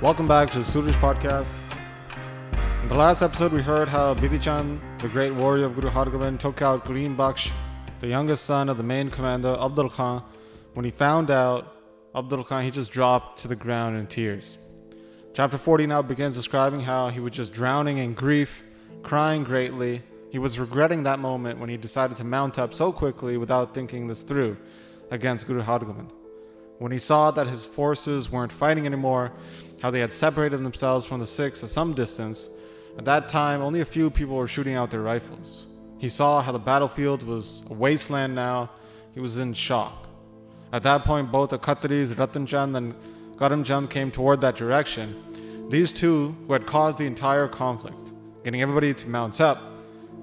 Welcome back to the Suraj podcast. In the last episode, we heard how Bidhi Chand, the great warrior of Guru Hargobind, took out Karim Baksh, the youngest son of the main commander, Abdul Khan. When he found out Abdul Khan, he just dropped to the ground in tears. Chapter 40 now begins describing how he was just drowning in grief, crying greatly. He was regretting that moment when he decided to mount up so quickly without thinking this through against Guru Hargobind. When he saw that his forces weren't fighting anymore, how they had separated themselves from the Sikhs at some distance, at that time only a few people were shooting out their rifles. He saw how the battlefield was a wasteland now. He was in shock. At that point, both the Khatris, Ratan and Karam Chand came toward that direction. These two, who had caused the entire conflict, getting everybody to mount up,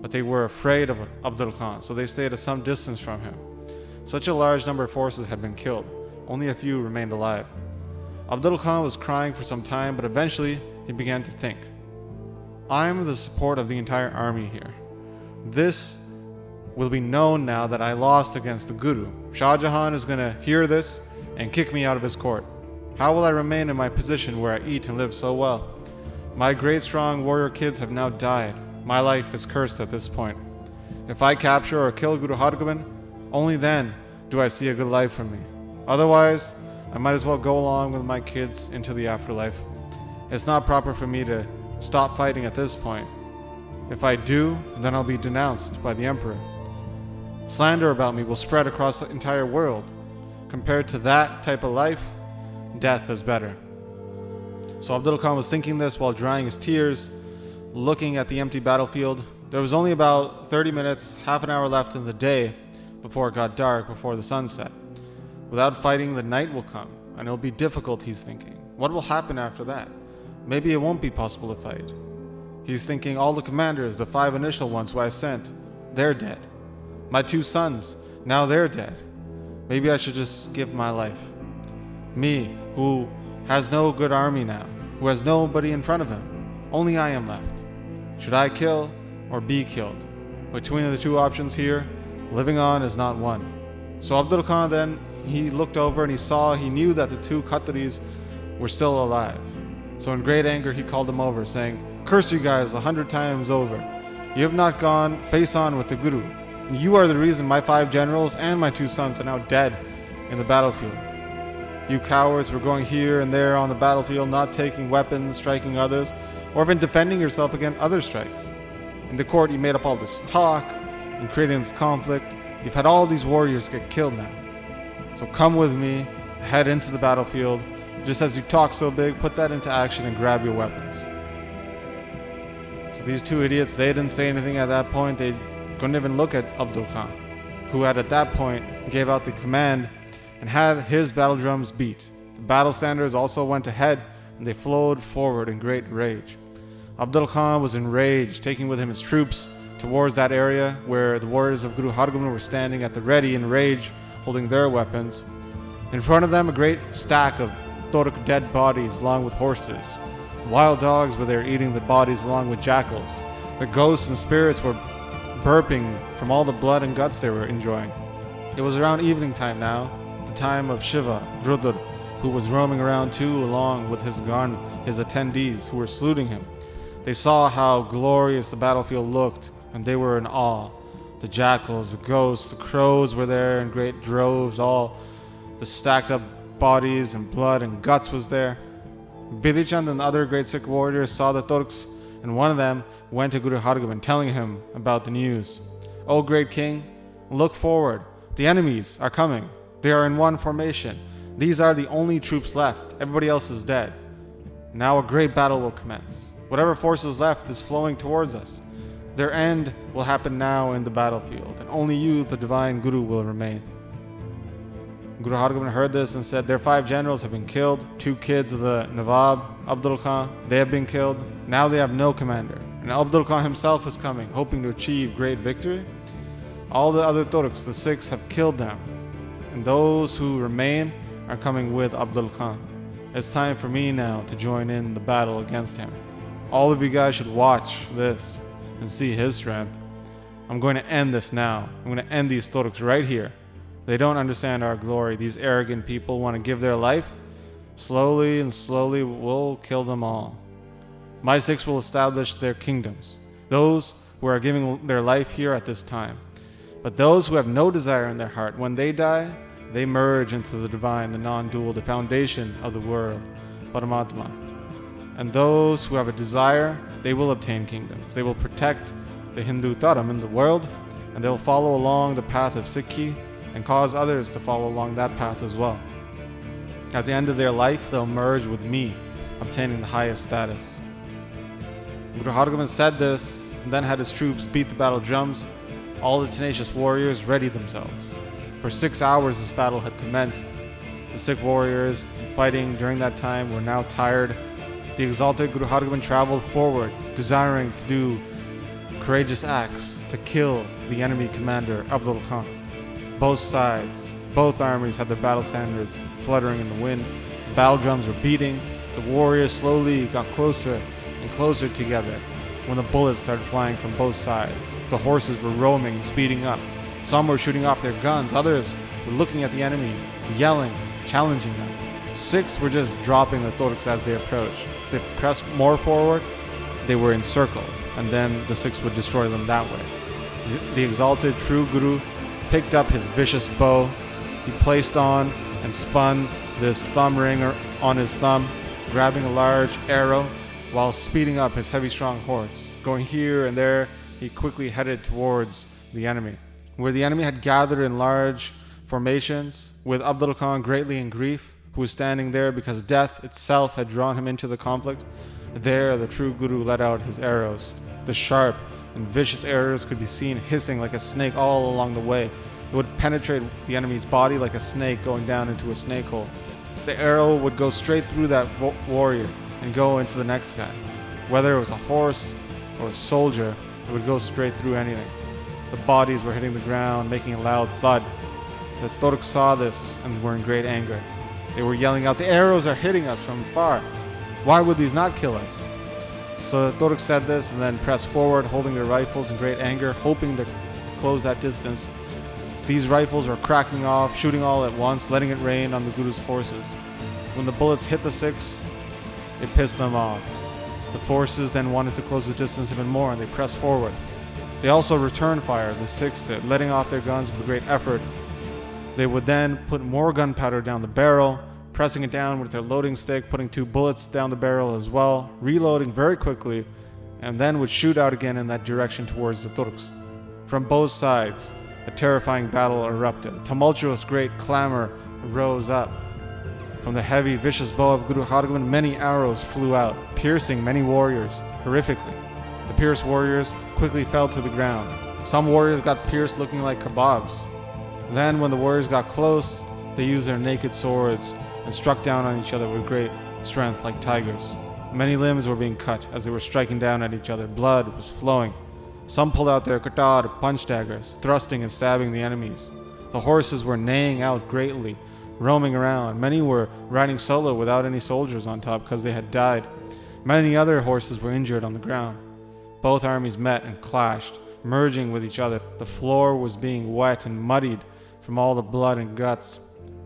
but they were afraid of Abdul Khan, so they stayed at some distance from him. Such a large number of forces had been killed. Only a few remained alive. Abdul Khan was crying for some time, but eventually he began to think. I am the support of the entire army here. This will be known now that I lost against the Guru. Shah Jahan is going to hear this and kick me out of his court. How will I remain in my position where I eat and live so well? My great strong warrior kids have now died. My life is cursed at this point. If I capture or kill Guru Hargobind, only then do I see a good life for me. Otherwise, I might as well go along with my kids into the afterlife. It's not proper for me to stop fighting at this point. If I do, then I'll be denounced by the Emperor. Slander about me will spread across the entire world. Compared to that type of life, death is better. So Abdul Khan was thinking this while drying his tears, looking at the empty battlefield. There was only about 30 minutes, half an hour left in the day before it got dark, before the sun set. Without fighting, the night will come, and it'll be difficult, he's thinking. What will happen after that? Maybe it won't be possible to fight. He's thinking all the commanders, the five initial ones who I sent, they're dead. My two sons, now they're dead. Maybe I should just give my life. Me, who has no good army now, who has nobody in front of him. Only I am left. Should I kill or be killed? Between the two options here, living on is not one. So Abdul Khan then he looked over and he saw, he knew that the two Khatris were still alive. So in great anger, he called them over, saying, Curse you guys a hundred times over. You have not gone face on with the Guru. And you are the reason my five generals and my two sons are now dead in the battlefield. You cowards were going here and there on the battlefield, not taking weapons, striking others, or even defending yourself against other strikes. In the court, you made up all this talk and creating this conflict. You've had all these warriors get killed now. So come with me, head into the battlefield. Just as you talk so big, put that into action and grab your weapons. So these two idiots, they didn't say anything at that point. They couldn't even look at Abdul Khan, who had at that point gave out the command and had his battle drums beat. The battle standards also went ahead and they flowed forward in great rage. Abdul Khan was enraged, taking with him his troops towards that area where the warriors of Guru Hargobind were standing at the ready in rage holding their weapons. In front of them, a great stack of Torak dead bodies along with horses. Wild dogs were there eating the bodies along with jackals. The ghosts and spirits were burping from all the blood and guts they were enjoying. It was around evening time now, the time of Shiva, Rudra, who was roaming around too along with his gun, his attendees who were saluting him. They saw how glorious the battlefield looked, and they were in awe. The jackals, the ghosts, the crows were there in great droves, all the stacked up bodies and blood and guts was there. Bidhi Chand and other great Sikh warriors saw the Turks, and one of them went to Guru Hargobind telling him about the news. O great king, look forward. The enemies are coming. They are in one formation. These are the only troops left. Everybody else is dead. Now a great battle will commence. Whatever force is left is flowing towards us. Their end will happen now in the battlefield, and only you, the divine Guru, will remain. Guru Hargobind heard this and said, Their five generals have been killed, two kids of the Nawab, Abdul Khan, they have been killed. Now they have no commander. And Abdul Khan himself is coming, hoping to achieve great victory. All the other Turks, the Sikhs, have killed them. And those who remain are coming with Abdul Khan. It's time for me now to join in the battle against him. All of you guys should watch this and see his strength. I'm going to end this now. I'm going to end these Turks right here. They don't understand our glory. These arrogant people want to give their life Slowly and slowly, we'll kill them all. My Sikhs will establish their kingdoms, those who are giving their life here at this time. But those who have no desire in their heart, when they die, they merge into the divine, the non dual, the foundation of the world, Paramatma. And those who have a desire, they will obtain kingdoms. They will protect the Hindu Dharam in the world, and they will follow along the path of Sikhi and cause others to follow along that path as well. At the end of their life, they'll merge with me, obtaining the highest status. Guru Hargobind said this, and then had his troops beat the battle drums. All the tenacious warriors readied themselves. For six hours, this battle had commenced. The Sikh warriors fighting during that time were now tired. The exalted Guru Hargobind traveled forward, desiring to do courageous acts to kill the enemy commander, Abdul Khan. Both sides, both armies had their battle standards fluttering in the wind. The battle drums were beating. The warriors slowly got closer and closer together when the bullets started flying from both sides. The horses were roaming and speeding up. Some were shooting off their guns, others were looking at the enemy, yelling, challenging them. Sikhs were just dropping the Turks as they approached. They pressed more forward, they were encircled, and then the Sikhs would destroy them that way. The exalted true Guru picked up his vicious bow he placed on and spun this thumb ring on his thumb, grabbing a large arrow while speeding up his heavy, strong horse. Going here and there, he quickly headed towards the enemy. Where the enemy had gathered in large formations, with Abdul Khan greatly in grief, who was standing there because death itself had drawn him into the conflict, there the true Guru let out his arrows. The sharp and vicious arrows could be seen hissing like a snake all along the way, it would penetrate the enemy's body like a snake going down into a snake hole. The arrow would go straight through that warrior and go into the next guy. Whether it was a horse or a soldier, it would go straight through anything. The bodies were hitting the ground, making a loud thud. The Turks saw this and were in great anger. They were yelling out, The arrows are hitting us from far. Why would these not kill us? So the Turks said this and then pressed forward, holding their rifles in great anger, hoping to close that distance these rifles were cracking off, shooting all at once, letting it rain on the Guru's forces. When the bullets hit the Sikhs, it pissed them off. The forces then wanted to close the distance even more and they pressed forward. They also returned fire, the Sikhs did, letting off their guns with great effort. They would then put more gunpowder down the barrel, pressing it down with their loading stick, putting two bullets down the barrel as well, reloading very quickly, and then would shoot out again in that direction towards the Turks. From both sides, a terrifying battle erupted. Tumultuous great clamor rose up. From the heavy, vicious bow of Guru Hargobind, many arrows flew out, piercing many warriors horrifically. The pierced warriors quickly fell to the ground. Some warriors got pierced looking like kebabs. Then, when the warriors got close, they used their naked swords and struck down on each other with great strength like tigers. Many limbs were being cut as they were striking down at each other. Blood was flowing. Some pulled out their katar, punch daggers, thrusting and stabbing the enemies. The horses were neighing out greatly, roaming around. Many were riding solo without any soldiers on top because they had died. Many other horses were injured on the ground. Both armies met and clashed, merging with each other. The floor was being wet and muddied from all the blood and guts.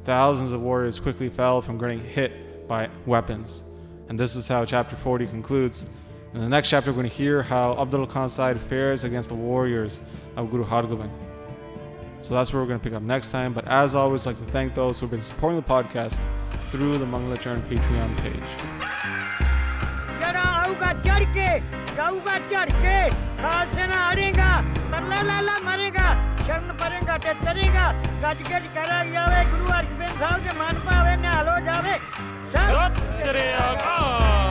Thousands of warriors quickly fell from getting hit by weapons. And this is how chapter 40 concludes. In the next chapter, we're going to hear how Abdul Khan's side fares against the warriors of Guru Hargobind. So that's where we're going to pick up next time. But as always, I'd like to thank those who have been supporting the podcast through the Mangalacharan Patreon page. ਸ਼ਰਨ ਪਰੇਗਾ ਤੇ ਤਰੀਗਾ। ਗੱਜ ਗੱਜ ਕਰਿਆ ਜਾਵੇ ਗੁਰੂ ਅਰਜਨ ਸਾਹਿਬ ਦੇ ਮਨ ਭਾਵੇ, ਨਿਹਾਲ ਹੋ ਜਾਵੇ। ਸਤਿ ਸ੍ਰੀ ਅਕਾਲ।